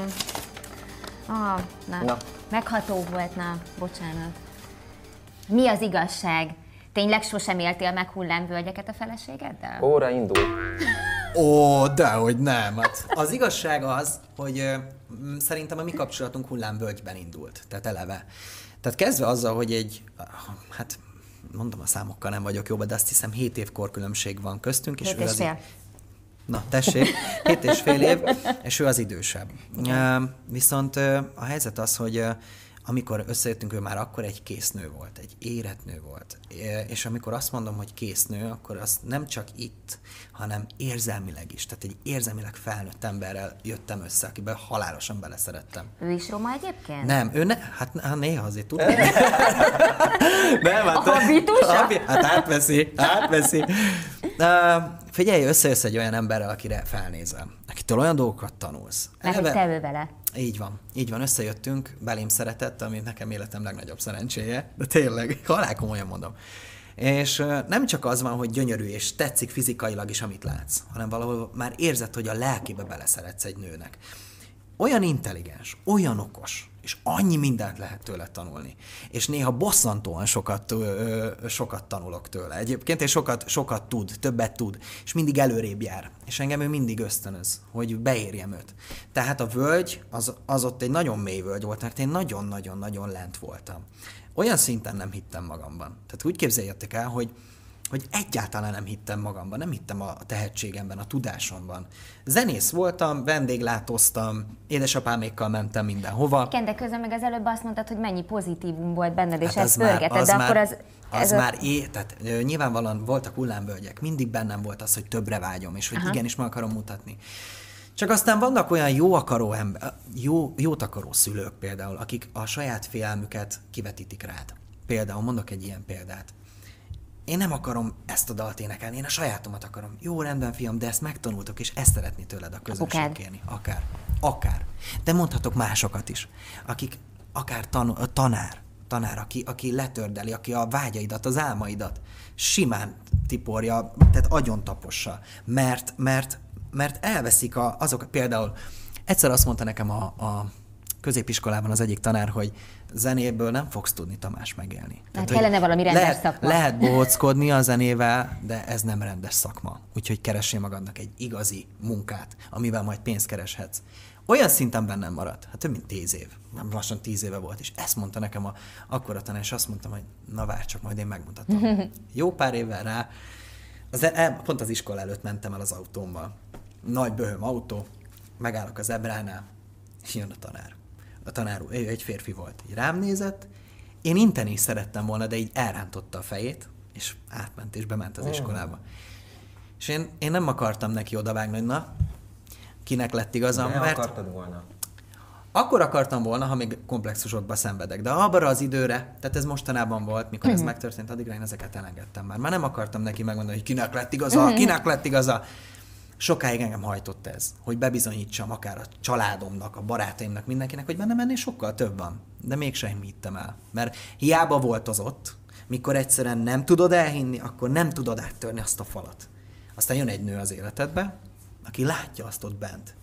Ah, na. Na. Megható volt, na, bocsánat. Mi az igazság? Tényleg sosem éltél meg hullámvölgyeket a feleségeddel? Óra indul. Ó, dehogy nem. Hát az igazság az, hogy szerintem a mi kapcsolatunk hullámvölgyben indult, tehát eleve. Tehát kezdve azzal, hogy egy, hát mondom a számokkal nem vagyok jóban, de azt hiszem 7 év korkülönbség van köztünk, és ő és az fél. Na, tessék, hét és fél év, és ő az idősebb. Viszont a helyzet az, hogy amikor összejöttünk, ő már akkor egy késznő volt, egy érett nő volt. És amikor azt mondom, hogy késznő, akkor az nem csak itt, hanem érzelmileg is. Tehát egy érzelmileg felnőtt emberrel jöttem össze, akiben halálosan beleszerettem. Ő is roma egyébként? Nem, ő ne, hát hát néha azért tud. Nem, hát, A habitusa? Habi- Hát átveszi, átveszi. Uh, figyelj, összejössz egy olyan emberrel, akire felnézel, akitől olyan dolgokat tanulsz. Mert Eleve- te vele. Így van, így van, összejöttünk, belém szeretett, ami nekem életem legnagyobb szerencséje, de tényleg, halál komolyan mondom. És nem csak az van, hogy gyönyörű és tetszik fizikailag is, amit látsz, hanem valahol már érzed, hogy a lelkébe beleszeretsz egy nőnek. Olyan intelligens, olyan okos, és annyi mindent lehet tőle tanulni. És néha bosszantóan sokat, ö, sokat tanulok tőle egyébként, és sokat, sokat tud, többet tud, és mindig előrébb jár. És engem ő mindig ösztönöz, hogy beérjem őt. Tehát a völgy, az, az ott egy nagyon mély völgy volt, mert én nagyon-nagyon-nagyon lent voltam. Olyan szinten nem hittem magamban. Tehát úgy képzeljétek el, hogy hogy egyáltalán nem hittem magamban, nem hittem a tehetségemben, a tudásomban. Zenész voltam, vendéglátóztam, édesapámékkal mentem mindenhova. Igen, de közben meg az előbb azt mondtad, hogy mennyi pozitívum volt benned, és Hát ezt pörgeted, de akkor az... az ez a- már é, tehát nyilvánvalóan voltak hullámvölgyek, mindig bennem volt az, hogy többre vágyom, és hogy Aha. igenis meg akarom mutatni. Csak aztán vannak olyan jó akaró ember, jó, jót akaró szülők például, akik a saját félelmüket kivetítik rád. Például mondok egy ilyen példát. Én nem akarom ezt a dalt énekelni, én a sajátomat akarom. Jó, rendben, fiam, de ezt megtanultok, és ezt szeretni tőled a közönség Apukád. kérni. Akár. Akár. De mondhatok másokat is, akik akár tan- tanár, tanár, aki, aki letördeli, aki a vágyaidat, az álmaidat simán tiporja, tehát agyon tapossa, mert, mert, mert elveszik a, azok, például egyszer azt mondta nekem a, a középiskolában az egyik tanár, hogy zenéből nem fogsz tudni Tamás megélni. Hát hogy kellene valami rendes lehet, szakma. Lehet bohockodni a zenével, de ez nem rendes szakma. Úgyhogy keressél magadnak egy igazi munkát, amivel majd pénzt kereshetsz. Olyan szinten bennem maradt, hát több mint tíz év, nem lassan tíz éve volt, és ezt mondta nekem a, akkor a tanár, és azt mondtam, hogy na várj csak, majd én megmutatom. Jó pár évvel rá, az, el- pont az iskola előtt mentem el az autómmal. Nagy böhöm autó, megállok az ebránál, és jön a tanár. A tanár úr, egy férfi volt, így rám nézett, én inteni is szerettem volna, de így elrántotta a fejét, és átment és bement az iskolába. És én, én nem akartam neki odavágni, hogy na, kinek lett igazam, El mert akartad volna. akkor akartam volna, ha még komplexusokba szenvedek, de abban az időre, tehát ez mostanában volt, mikor ez megtörtént, addigra én ezeket elengedtem már. Már nem akartam neki megmondani, hogy kinek lett igaza, kinek lett igaza. Sokáig engem hajtott ez, hogy bebizonyítsam akár a családomnak, a barátaimnak, mindenkinek, hogy bennem ennél sokkal több van. De mégsem hittem el. Mert hiába volt az ott, mikor egyszerűen nem tudod elhinni, akkor nem tudod áttörni azt a falat. Aztán jön egy nő az életedbe, aki látja azt ott bent.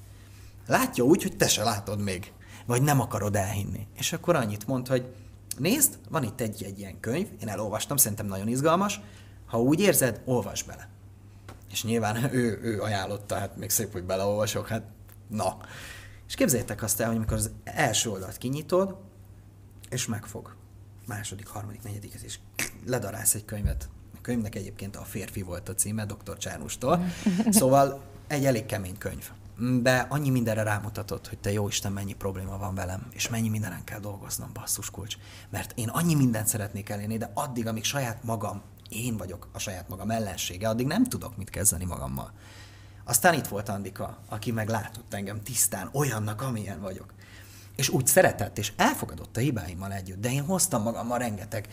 Látja úgy, hogy te se látod még, vagy nem akarod elhinni. És akkor annyit mond, hogy nézd, van itt egy, egy ilyen könyv, én elolvastam, szerintem nagyon izgalmas, ha úgy érzed, olvasd bele. És nyilván ő, ő ajánlotta, hát még szép, hogy beleolvasok, hát na. És képzeljétek azt el, hogy amikor az első oldalt kinyitod, és megfog. Második, harmadik, negyedik, és ledarálsz egy könyvet. A könyvnek egyébként a férfi volt a címe, dr. Csárnustól. Szóval egy elég kemény könyv. de annyi mindenre rámutatott, hogy te jó Isten, mennyi probléma van velem, és mennyi mindenen kell dolgoznom, basszus kulcs. Mert én annyi mindent szeretnék elérni, de addig, amíg saját magam, én vagyok a saját magam ellensége, addig nem tudok mit kezdeni magammal. Aztán itt volt Andika, aki meg látott engem tisztán, olyannak, amilyen vagyok. És úgy szeretett, és elfogadott a hibáimmal együtt, de én hoztam magammal rengeteg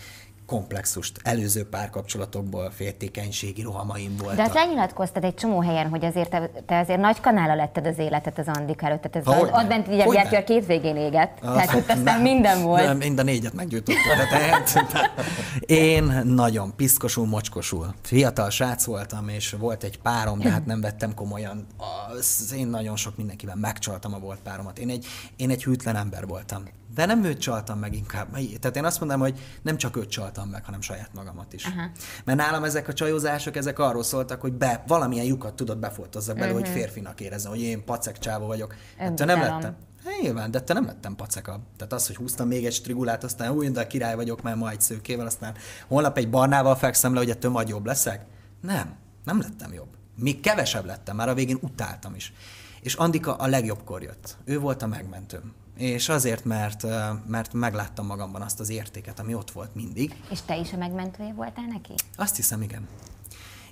komplexust előző párkapcsolatokból, féltékenységi rohamaimból. De azt lenyilatkoztad egy csomó helyen, hogy azért te, te azért nagy kanála letted az életet az Andik előtt. Tehát ez az advent gyertya a két végén égett. Tehát ott aztán nem, minden volt. Nem, mind a négyet meggyújtottam. Tehát, én nagyon piszkosul, mocskosul. Fiatal srác voltam, és volt egy párom, de hát nem vettem komolyan. Az, én nagyon sok mindenkivel megcsaltam a volt páromat. Én egy, én egy hűtlen ember voltam. De nem őt csaltam meg inkább. Tehát én azt mondom, hogy nem csak őt csaltam meg, hanem saját magamat is. Aha. Mert nálam ezek a csajozások, ezek arról szóltak, hogy be, valamilyen lyukat tudod befoltozzak bele, uh-huh. hogy mhm. férfinak érezzem, hogy én pacek csávó vagyok. Te nem lettem. Hát nyilván, de te nem lettem paceka. Tehát az, hogy húztam még egy strigulát, aztán új, de király vagyok, mert ma egy szőkével, aztán holnap egy barnával fekszem le, hogy ettől majd jobb leszek. Nem, nem lettem jobb. Még kevesebb lettem, már a végén utáltam is. És Andika a legjobbkor jött. Ő volt a megmentőm. És azért, mert, mert megláttam magamban azt az értéket, ami ott volt mindig. És te is a megmentője voltál neki? Azt hiszem, igen.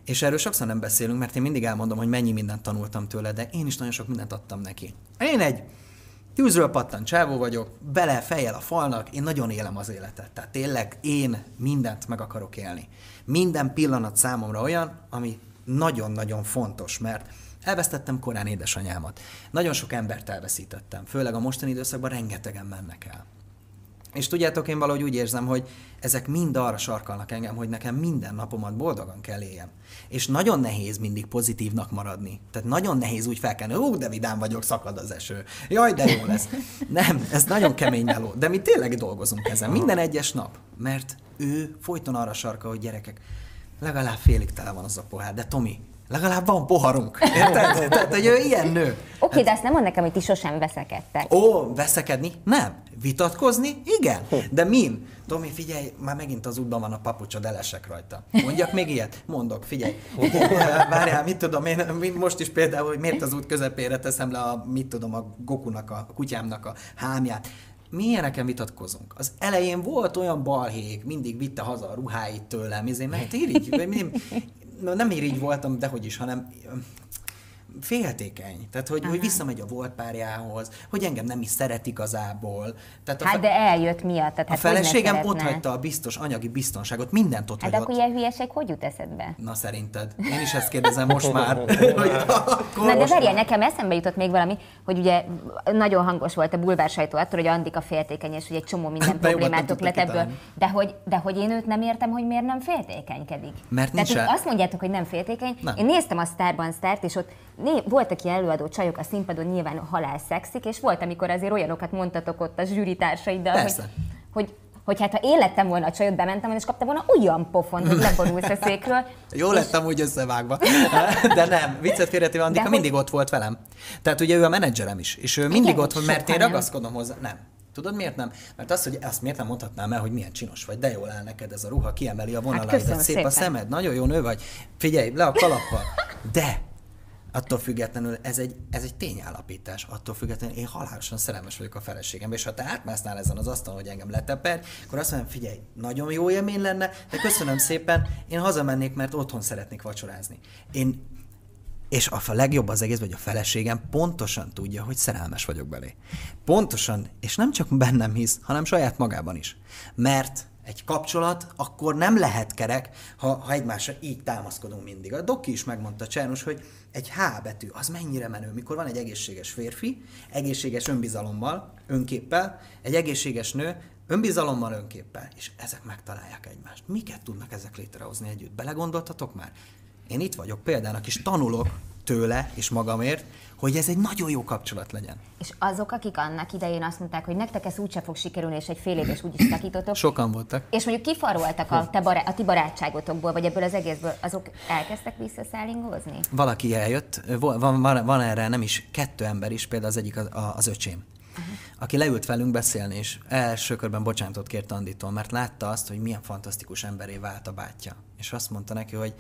És erről sokszor nem beszélünk, mert én mindig elmondom, hogy mennyi mindent tanultam tőle, de én is nagyon sok mindent adtam neki. Én egy tűzről pattan csávó vagyok, bele fejjel a falnak, én nagyon élem az életet. Tehát tényleg én mindent meg akarok élni. Minden pillanat számomra olyan, ami nagyon-nagyon fontos, mert Elvesztettem korán édesanyámat. Nagyon sok embert elveszítettem, főleg a mostani időszakban rengetegen mennek el. És tudjátok, én valahogy úgy érzem, hogy ezek mind arra sarkalnak engem, hogy nekem minden napomat boldogan kell éljem. És nagyon nehéz mindig pozitívnak maradni. Tehát nagyon nehéz úgy felkelni, ó, de vidám vagyok, szakad az eső. Jaj, de jó lesz. Nem, ez nagyon kemény meló. De mi tényleg dolgozunk ezen, minden egyes nap. Mert ő folyton arra sarkal, hogy gyerekek, legalább félig tele van az a pohár, de Tomi, legalább van poharunk. Érted? Tehát, hogy ő ilyen nő. Oké, okay, de azt nem mond nekem, hogy ti sosem veszekedtek. Ó, veszekedni? Nem. Vitatkozni? Igen. De min? Tomi, figyelj, már megint az útban van a papucsod, elesek rajta. Mondjak még ilyet? Mondok, figyelj. Várjál, mit tudom én, most is például, hogy miért az út közepére teszem le a, mit tudom, a Gokunak, a kutyámnak a hámját mi ilyeneken vitatkozunk. Az elején volt olyan balhék, mindig vitte haza a ruháit tőlem, ezért, mert irigy, nem így voltam, dehogy is, hanem féltékeny. Tehát, hogy, hogy visszamegy a volt párjához, hogy engem nem is szeret igazából. Tehát a hát de eljött miatt. Tehát a hát feleségem ott hagyta a biztos anyagi biztonságot, mindent ott hát hagyott. akkor ilyen hülyeség hogy jut eszedbe? Na szerinted? Én is ezt kérdezem most már. hogy akkor Na de várjál, nekem eszembe jutott még valami, hogy ugye nagyon hangos volt a bulvár sajtó attól, hogy Andika féltékeny, és hogy egy csomó minden problémátok lett ebből. De hogy, de hogy én őt nem értem, hogy miért nem féltékenykedik. Mert nincs Tehát, azt mondjátok, hogy nem féltékeny. Nem. Én néztem a Starban Start, és ott né, voltak ilyen előadó csajok a színpadon, nyilván halál szexik, és volt, amikor azért olyanokat mondtatok ott a zsűritársaiddal, hogy, hogy hogy hát ha én lettem volna a csajot, bementem volna, és kaptam volna olyan pofon, hogy leborulsz a székről. Jó és... lettem úgy összevágva. De nem, viccet félretéve Andika hogy... mindig ott volt velem. Tehát ugye ő a menedzserem is, és ő mindig Igen, ott volt, mert én ragaszkodom hozzá. Nem. Tudod miért nem? Mert azt, hogy azt miért nem mondhatnám el, hogy milyen csinos vagy, de jól áll neked ez a ruha, kiemeli a vonalaidat, hát szép szépen. a szemed, nagyon jó nő vagy, figyelj, le a kalappal. De Attól függetlenül ez egy, ez egy tényállapítás. Attól függetlenül én halálosan szerelmes vagyok a feleségembe, és ha te átmásznál ezen az asztalon, hogy engem leteper, akkor azt mondom, figyelj, nagyon jó élmény lenne, de köszönöm szépen, én hazamennék, mert otthon szeretnék vacsorázni. Én és a legjobb az egész, hogy a feleségem pontosan tudja, hogy szerelmes vagyok belé. Pontosan, és nem csak bennem hisz, hanem saját magában is. Mert egy kapcsolat, akkor nem lehet kerek, ha, ha egymásra így támaszkodunk mindig. A Doki is megmondta Csernus, hogy egy H betű, az mennyire menő, mikor van egy egészséges férfi, egészséges önbizalommal, önképpel, egy egészséges nő, önbizalommal, önképpel, és ezek megtalálják egymást. Miket tudnak ezek létrehozni együtt? Belegondoltatok már? Én itt vagyok példának, és tanulok tőle és magamért, hogy ez egy nagyon jó kapcsolat legyen. És azok, akik annak idején azt mondták, hogy nektek ez úgyse fog sikerülni, és egy fél éves úgyis takítotok. Sokan voltak. És mondjuk kifaroltak a, te bará- a ti barátságotokból, vagy ebből az egészből, azok elkezdtek visszaszállingózni? Valaki eljött, van, van, van erre nem is kettő ember is, például az egyik az, az öcsém. Uh-huh. aki leült velünk beszélni, és első körben bocsánatot kért Anditól, mert látta azt, hogy milyen fantasztikus emberé vált a bátyja. És azt mondta neki, hogy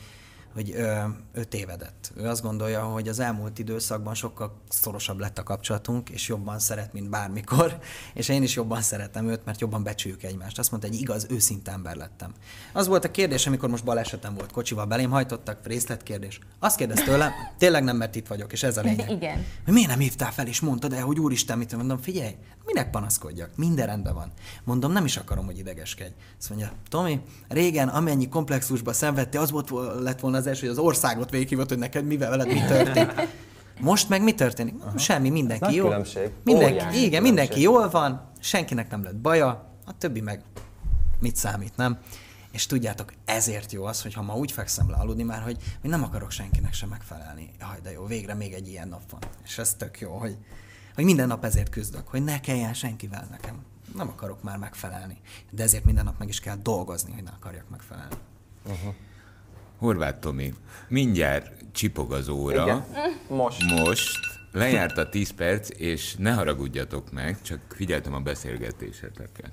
hogy ö, ő tévedett. Ő azt gondolja, hogy az elmúlt időszakban sokkal szorosabb lett a kapcsolatunk, és jobban szeret, mint bármikor, és én is jobban szeretem őt, mert jobban becsüljük egymást. Azt mondta, egy igaz, őszinte ember lettem. Az volt a kérdés, amikor most balesetem volt, kocsival belém hajtottak, részletkérdés. Azt kérdez tőlem, tényleg nem, mert itt vagyok, és ez a lényeg. Igen. Hogy miért nem hívtál fel, és mondtad el, hogy úristen, mit mondom, figyelj, minek panaszkodjak, minden rendben van. Mondom, nem is akarom, hogy idegeskedj. Azt mondja, Tomi, régen amennyi komplexusba szenvedte, az volt, lett volna az első, hogy az országot végighívott, hogy neked mivel veled mi történt. Most meg mi történik? Aha. Semmi, mindenki nagy jó. különbség. Mindenki, Óriási igen, különbség. mindenki jól van, senkinek nem lett baja, a többi meg mit számít, nem? És tudjátok, ezért jó az, hogy ha ma úgy fekszem le aludni már, hogy, hogy nem akarok senkinek sem megfelelni. Jaj, de jó, végre még egy ilyen nap van. És ez tök jó, hogy, hogy minden nap ezért küzdök, hogy ne kelljen senkivel nekem. Nem akarok már megfelelni. De ezért minden nap meg is kell dolgozni, hogy ne akarjak megfelelni. Horváth Tomi, mindjárt csipog az óra. Igen. Most. Most lejárt a 10 perc, és ne haragudjatok meg, csak figyeltem a beszélgetéseteket.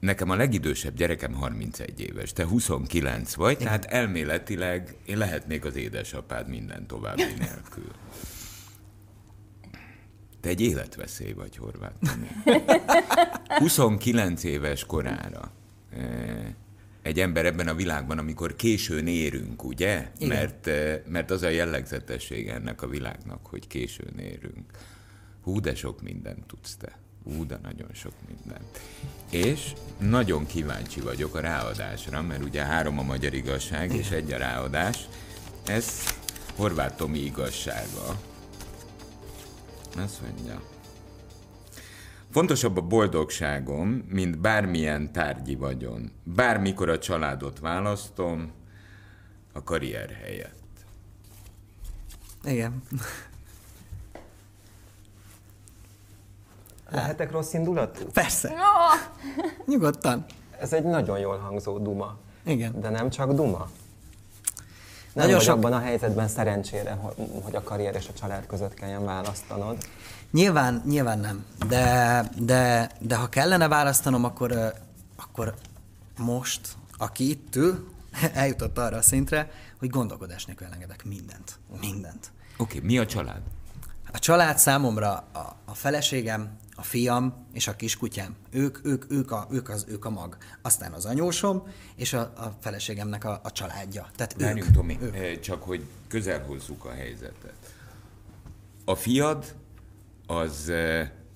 Nekem a legidősebb gyerekem 31 éves, te 29 vagy, Igen. tehát elméletileg én lehetnék az édesapád minden további nélkül. Te egy életveszély vagy, Horváth Tomi. 29 éves korára egy ember ebben a világban, amikor későn érünk, ugye? Igen. Mert, mert az a jellegzetesség ennek a világnak, hogy későn érünk. Hú, de sok mindent tudsz te. Hú, de nagyon sok mindent. És nagyon kíváncsi vagyok a ráadásra, mert ugye három a magyar igazság, és egy a ráadás. Ez Horváth Tomi igazsága. Azt mondja. Fontosabb a boldogságom, mint bármilyen tárgyi vagyon. Bármikor a családot választom, a karrier helyett. Igen. Lehetek rossz indulatú? Persze. Oh, Nyugodtan. Ez egy nagyon jól hangzó duma. Igen. De nem csak duma. Nem Nagyon vagy sok- abban a helyzetben szerencsére, hogy- hogy a karrier és a család között kelljen választanod. Nyilván, nyilván nem. De, de, de ha kellene választanom, akkor, akkor most, aki itt ül, eljutott arra a szintre, hogy gondolkodás nélkül elengedek mindent. Mindent. Oké, okay, mi a család? A család számomra a, a feleségem, a fiam és a kiskutyám. Ők, ők, ők, a, ők, az, ők a mag. Aztán az anyósom és a, a feleségemnek a, a családja. Tehát Várjunk, ők. Tomi, ők. eh, csak hogy közel hozzuk a helyzetet. A fiad az,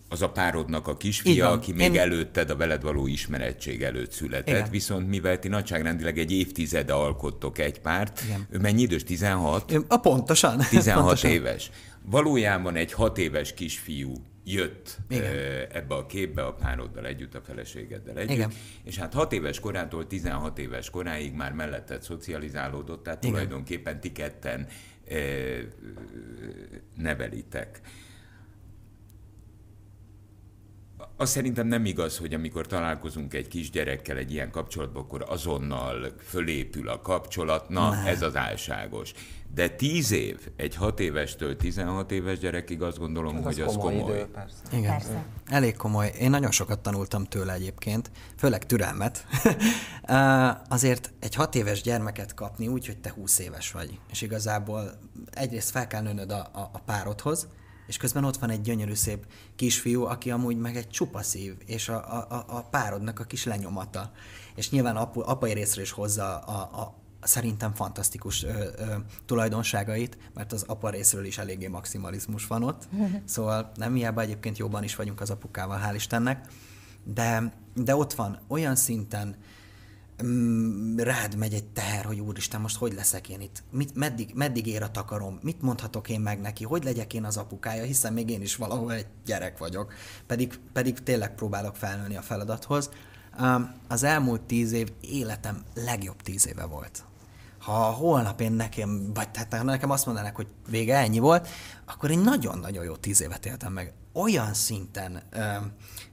az a párodnak a kisfia, van. aki még Én- előtted a veled való ismerettség előtt született, Igen. viszont mivel ti nagyságrendileg egy évtizede alkottok egy párt, Igen. ő mennyi idős? 16? Ö, A pontosan. 16 pontosan. éves. Valójában egy 6 éves kisfiú jött Igen. ebbe a képbe a pároddal együtt, a feleségeddel együtt, Igen. és hát 6 éves korától 16 éves koráig már melletted szocializálódott, tehát Igen. tulajdonképpen ti ketten nevelitek. Azt szerintem nem igaz, hogy amikor találkozunk egy kisgyerekkel egy ilyen kapcsolatban, akkor azonnal fölépül a kapcsolat. Na, Nem. ez az álságos. De 10 év, egy 6 évestől 16 éves gyerekig azt gondolom, Ez hogy az az komoly, komoly. idő, persze. Igen. Persze. Elég komoly. Én nagyon sokat tanultam tőle egyébként, főleg türelmet. Azért egy hat éves gyermeket kapni úgy, hogy te 20 éves vagy, és igazából egyrészt fel kell nőnöd a, a, a párodhoz, és közben ott van egy gyönyörű szép kisfiú, aki amúgy meg egy csupa szív, és a, a, a- párodnak a kis lenyomata. És nyilván apu, apai részről is hozza a, a, szerintem fantasztikus ö, ö, tulajdonságait, mert az apa részről is eléggé maximalizmus van ott. Szóval nem hiába egyébként jobban is vagyunk az apukával, hál' Istennek. De, de ott van olyan szinten rád megy egy teher, hogy úristen, most hogy leszek én itt? Mit, meddig, meddig ér a takarom? Mit mondhatok én meg neki? Hogy legyek én az apukája? Hiszen még én is valahol egy gyerek vagyok. Pedig, pedig tényleg próbálok felnőni a feladathoz. Um, Az elmúlt tíz év életem legjobb tíz éve volt. Ha holnap én nekem, vagy tehát ha nekem azt mondanak, hogy vége ennyi volt, akkor én nagyon-nagyon jó tíz évet éltem meg. Olyan szinten öm,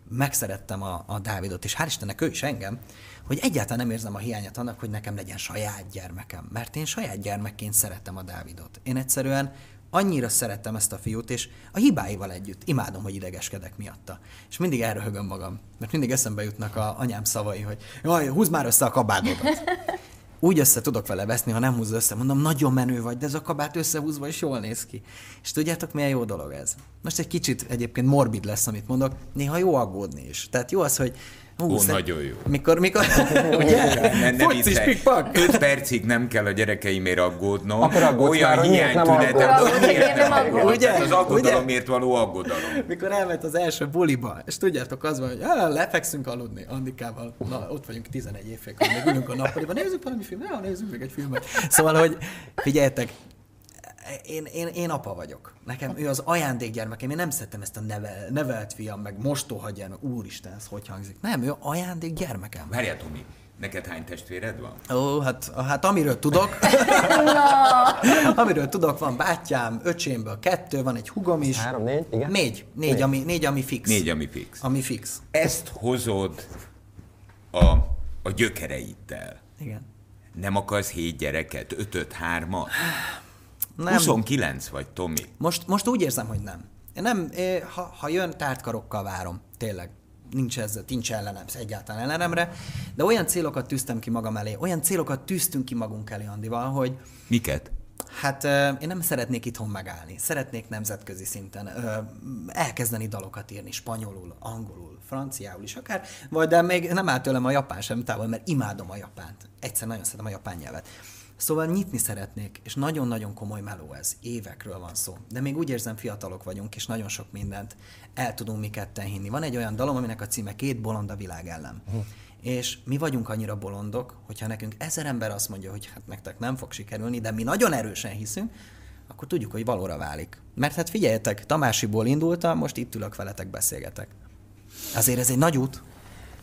megszerettem a, a Dávidot, és hál' Istennek ő is engem, hogy egyáltalán nem érzem a hiányát annak, hogy nekem legyen saját gyermekem. Mert én saját gyermekként szeretem a Dávidot. Én egyszerűen annyira szerettem ezt a fiút, és a hibáival együtt imádom, hogy idegeskedek miatta. És mindig elröhögöm magam, mert mindig eszembe jutnak a anyám szavai, hogy jaj, húzd már össze a kabátodat. Úgy össze tudok vele veszni, ha nem húz össze. Mondom, nagyon menő vagy, de ez a kabát összehúzva is jól néz ki. És tudjátok, milyen jó dolog ez? Most egy kicsit egyébként morbid lesz, amit mondok, néha jó aggódni is. Tehát jó az, hogy Hú, Ó, szem... nagyon jó. Mikor, mikor, ugye? Nem, nem is pikpak. Öt percig nem kell a gyerekeimért aggódnom. Akkor aggódsz Olyan hiánytünetem. Ugye? Az aggodalomért való aggodalom. Mikor elment az első buliba, és tudjátok, az van, hogy ah, lefekszünk aludni Andikával. Na, ott vagyunk 11 évfél, még ülünk a nappaliban, nézzük valami filmet, ja, nézzük még egy filmet. Szóval, hogy figyeljetek, én, én, én apa vagyok. Nekem ő az ajándékgyermekem. Én nem szeretem ezt a nevel, nevelt fiam, meg mostoha gyermek. Úristen, ez hogy hangzik? Nem, ő ajándékgyermekem. Várjál, Tomi, neked hány testvéred van? Ó, hát, hát amiről tudok. amiről tudok, van bátyám, öcsémből kettő, van egy hugom is. Három, négy, igen? Négy, négy, négy. Ami, négy ami fix. Négy, ami fix. Ami fix. Ezt hozod a, a gyökereiddel. Igen. Nem akarsz hét gyereket, ötöt, hármat? Nem. 29 vagy, Tomi. Most, most úgy érzem, hogy nem. Én nem, ha, ha jön, tártkarokkal várom. Tényleg. Nincs, ez, nincs ellenem, egyáltalán ellenemre. De olyan célokat tűztem ki magam elé, olyan célokat tűztünk ki magunk elé Andival, hogy... Miket? Hát én nem szeretnék itthon megállni. Szeretnék nemzetközi szinten elkezdeni dalokat írni, spanyolul, angolul, franciául is akár, vagy de még nem áll tőlem a japán sem távol, mert imádom a japánt. Egyszer nagyon szeretem a japán nyelvet. Szóval nyitni szeretnék, és nagyon-nagyon komoly meló ez, évekről van szó. De még úgy érzem, fiatalok vagyunk, és nagyon sok mindent el tudunk mi ketten hinni. Van egy olyan dalom, aminek a címe Két bolond a világ ellen. És mi vagyunk annyira bolondok, hogyha nekünk ezer ember azt mondja, hogy hát nektek nem fog sikerülni, de mi nagyon erősen hiszünk, akkor tudjuk, hogy valóra válik. Mert hát figyeljetek, Tamásiból indultam, most itt ülök veletek, beszélgetek. Azért ez egy nagy út.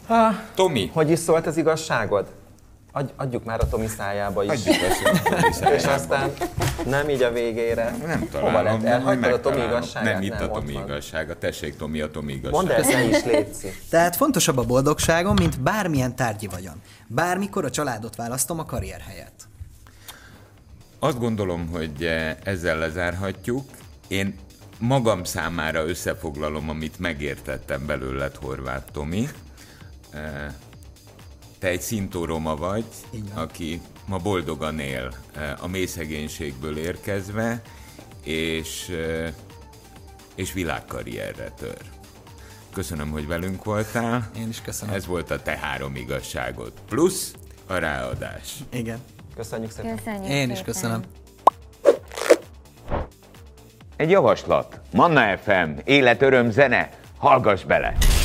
Ha, Tomi. Hogy is szólt az igazságod? Adj, adjuk már a Tomi szájába is. Adjuk a És aztán nem így a végére. Nem találom. Elhagytad a Tomi igazságát? Nem, itt nem, a Tomi igazsága. Tessék, Tomi, a Tomi igazsága. Mondd ezt is, Léci. Tehát fontosabb a boldogságom, mint bármilyen tárgyi vagyon. Bármikor a családot választom a karrier helyett. Azt gondolom, hogy ezzel lezárhatjuk. Én magam számára összefoglalom, amit megértettem belőled, Horváth Tomi te egy szintóroma vagy, aki ma boldogan él eh, a mély szegénységből érkezve, és, eh, és világkarrierre tör. Köszönöm, hogy velünk voltál. Én is köszönöm. Ez volt a te három igazságod. Plusz a ráadás. Igen. Köszönjük szépen. Köszönjük Én is köszönöm. Egy javaslat. Manna FM, élet, öröm, zene. Hallgass bele!